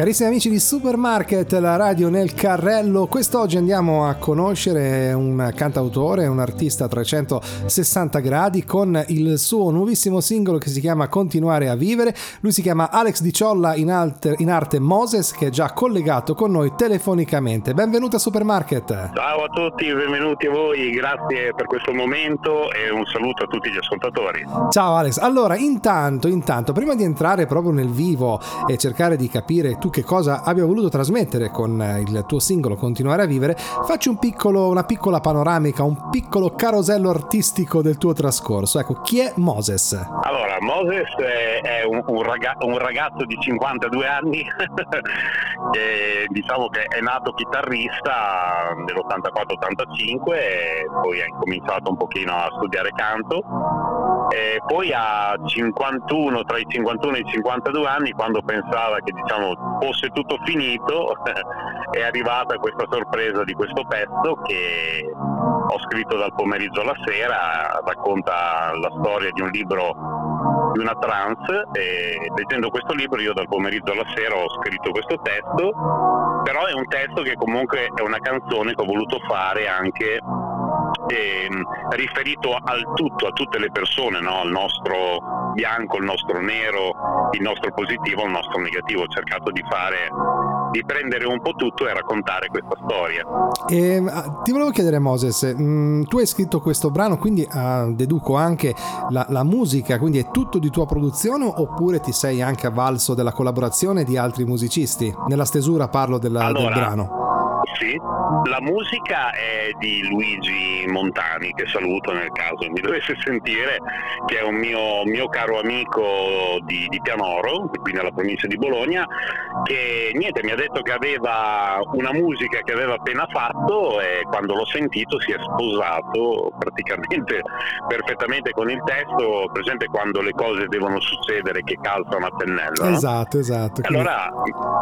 Carissimi amici di Supermarket, la radio nel carrello, quest'oggi andiamo a conoscere un cantautore, un artista a 360 gradi con il suo nuovissimo singolo che si chiama Continuare a vivere. Lui si chiama Alex Di Ciolla in, alter, in arte Moses che è già collegato con noi telefonicamente. Benvenuto a Supermarket. Ciao a tutti, benvenuti a voi, grazie per questo momento e un saluto a tutti gli ascoltatori. Ciao Alex, allora intanto, intanto, prima di entrare proprio nel vivo e cercare di capire tu che cosa abbia voluto trasmettere con eh, il tuo singolo Continuare a vivere, facci un piccolo, una piccola panoramica, un piccolo carosello artistico del tuo trascorso. Ecco, chi è Moses? Allora, Moses è un, un, ragazzo, un ragazzo di 52 anni che diciamo che è nato chitarrista nell'84-85 e poi ha incominciato un pochino a studiare canto e poi a 51, tra i 51 e i 52 anni, quando pensava che diciamo, fosse tutto finito, è arrivata questa sorpresa di questo pezzo che ho scritto dal pomeriggio alla sera, racconta la storia di un libro di una trans e leggendo questo libro io dal pomeriggio alla sera ho scritto questo testo, però è un testo che comunque è una canzone che ho voluto fare anche eh, riferito al tutto, a tutte le persone, no? al nostro bianco, il nostro nero, il nostro positivo, il nostro negativo. Ho cercato di fare di prendere un po' tutto e raccontare questa storia. E, ehm, ti volevo chiedere Moses, mh, mm, tu hai scritto questo brano, quindi uh, deduco anche la, la, musica, quindi è tutto di tua produzione oppure ti sei anche avvalso della collaborazione di altri musicisti? Nella stesura parlo della, allora, del brano. Sì, la musica è di Luigi Montani, che saluto nel caso mi dovesse sentire, che è un mio, mio caro amico di, di, Pianoro, qui nella provincia di Bologna, che niente, mi ha detto che aveva una musica che aveva appena fatto e quando l'ho sentito si è sposato praticamente perfettamente con il testo, presente quando le cose devono succedere che calzano a pennello. No? Esatto, esatto. Allora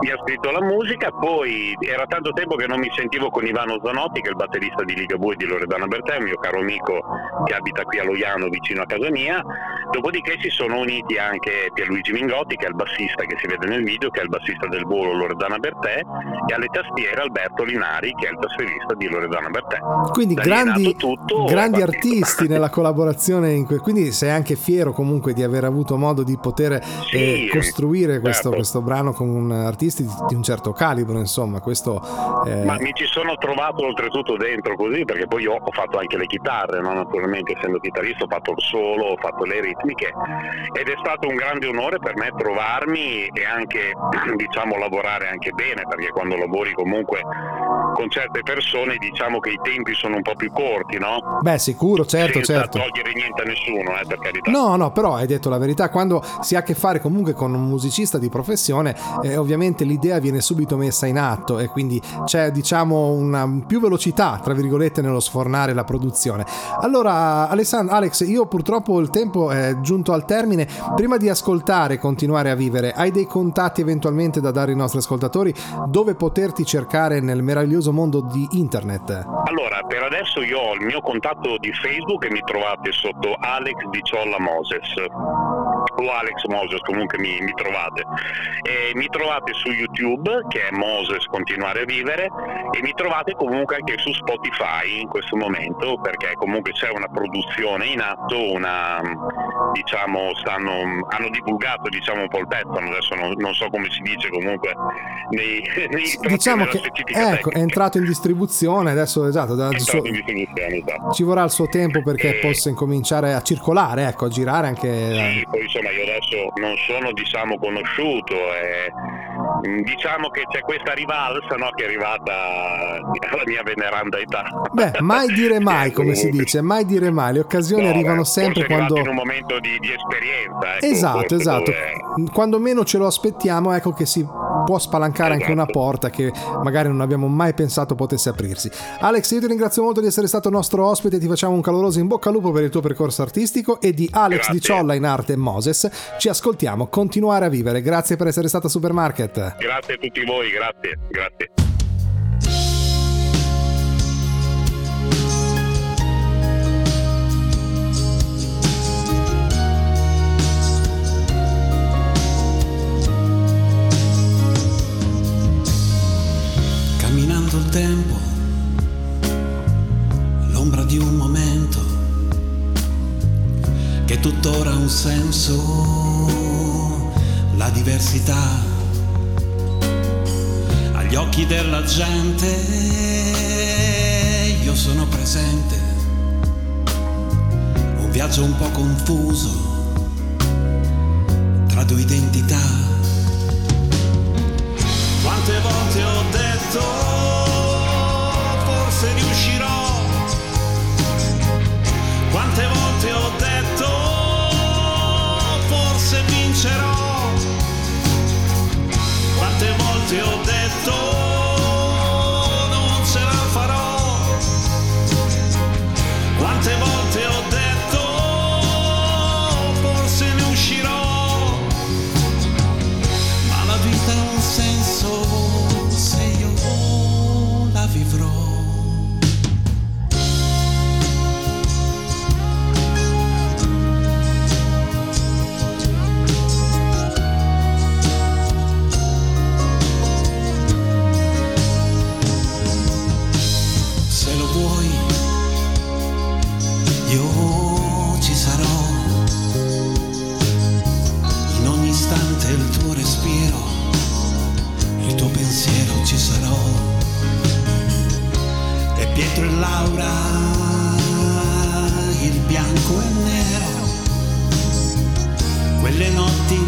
mi ha scritto la musica, poi era tanto tempo che non mi sentivo con Ivano Zanotti, che è il batterista di Ligabue di Loredana Bertè, un mio caro amico che abita qui a Loiano vicino a casa mia. Dopodiché si sono uniti anche Pierluigi Mingotti, che è il bassista che si vede nel video, che è il bassista del volo Loredana Bertè, e alle tastiere Alberto Linari, che è il tastierista di Loredana Bertè. Quindi da grandi, tutto, grandi artisti nella collaborazione, que- quindi sei anche fiero comunque di aver avuto modo di poter sì, eh, costruire questo, certo. questo, brano con artisti di, di un certo calibro, insomma, questo... Eh... Ma mi ci sono trovato oltretutto dentro così, perché poi io ho fatto anche le chitarre, no? naturalmente essendo chitarrista ho fatto il solo, ho fatto le ritmiche ed è stato un grande onore per me trovarmi e anche diciamo lavorare anche bene, perché quando lavori comunque con certe persone diciamo che i tempi sono un po' più corti, no? Beh, sicuro, certo, Senza certo. togliere niente a nessuno, eh, per carità. No, no, però hai detto la verità, quando si ha a che fare comunque con un musicista di professione, eh, ovviamente l'idea viene subito messa in atto e quindi c'è diciamo una più velocità, tra virgolette, nello sfornare la produzione. Allora, Alessandro, Alex, io purtroppo il tempo è giunto al termine. Prima di ascoltare e continuare a vivere, hai dei contatti eventualmente da dare ai nostri ascoltatori dove poterti cercare nel meraviglioso meraviglioso mondo di internet? Allora, per adesso io ho il mio contatto di Facebook e mi trovate sotto Alex di Ciolla Moses o Alex Moses comunque mi, mi trovate. E mi trovate su YouTube che è Moses continuare a vivere e mi trovate comunque anche su Spotify in questo momento perché comunque c'è una produzione in atto una diciamo stanno, hanno divulgato diciamo un po' il pezzo adesso non, non so come si dice comunque nei, nei diciamo che ecco, è entrato in distribuzione adesso esatto, da, suo, esatto, ci vorrà il suo tempo perché e... possa incominciare a circolare ecco a girare anche sì, poi insomma io adesso non sono diciamo conosciuto e mm, diciamo che c'è questa rivalsa no, che è arrivata alla mia veneranda età. Beh, mai dire mai, come si dice, mai dire mai, le occasioni no, arrivano sempre quando... in un momento di, di esperienza. Ecco, esatto, esatto. Dove... Quando meno ce lo aspettiamo, ecco che si può spalancare anche una porta che magari non abbiamo mai pensato potesse aprirsi. Alex, io ti ringrazio molto di essere stato nostro ospite, ti facciamo un caloroso in bocca al lupo per il tuo percorso artistico e di Alex Grazie. di Ciolla in arte Moses ci ascoltiamo, continuare a vivere. Grazie per essere stata a Supermarket. Grazie a tutti voi, grazie, grazie. Un senso la diversità. Agli occhi della gente io sono presente. Un viaggio un po' confuso tra due identità. Quante volte ho detto il tuo respiro, il tuo pensiero ci sarò. E Pietro e Laura, il bianco e nero, quelle notti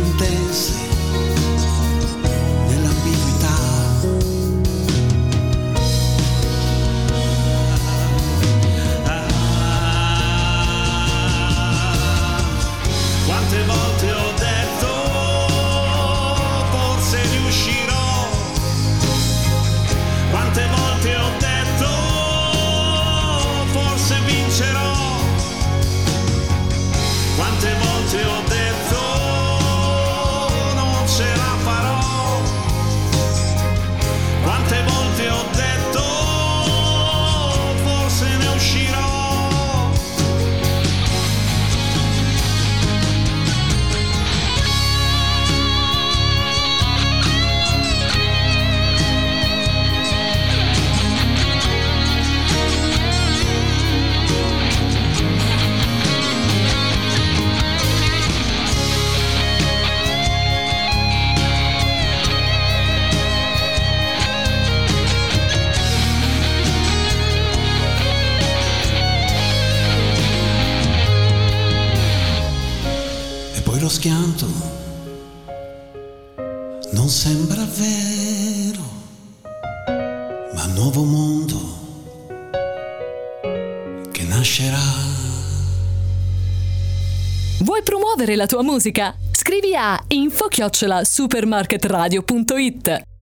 schianto non sembra vero, ma nuovo mondo che nascerà. Vuoi promuovere la tua musica? Scrivi a info-supermarketradio.it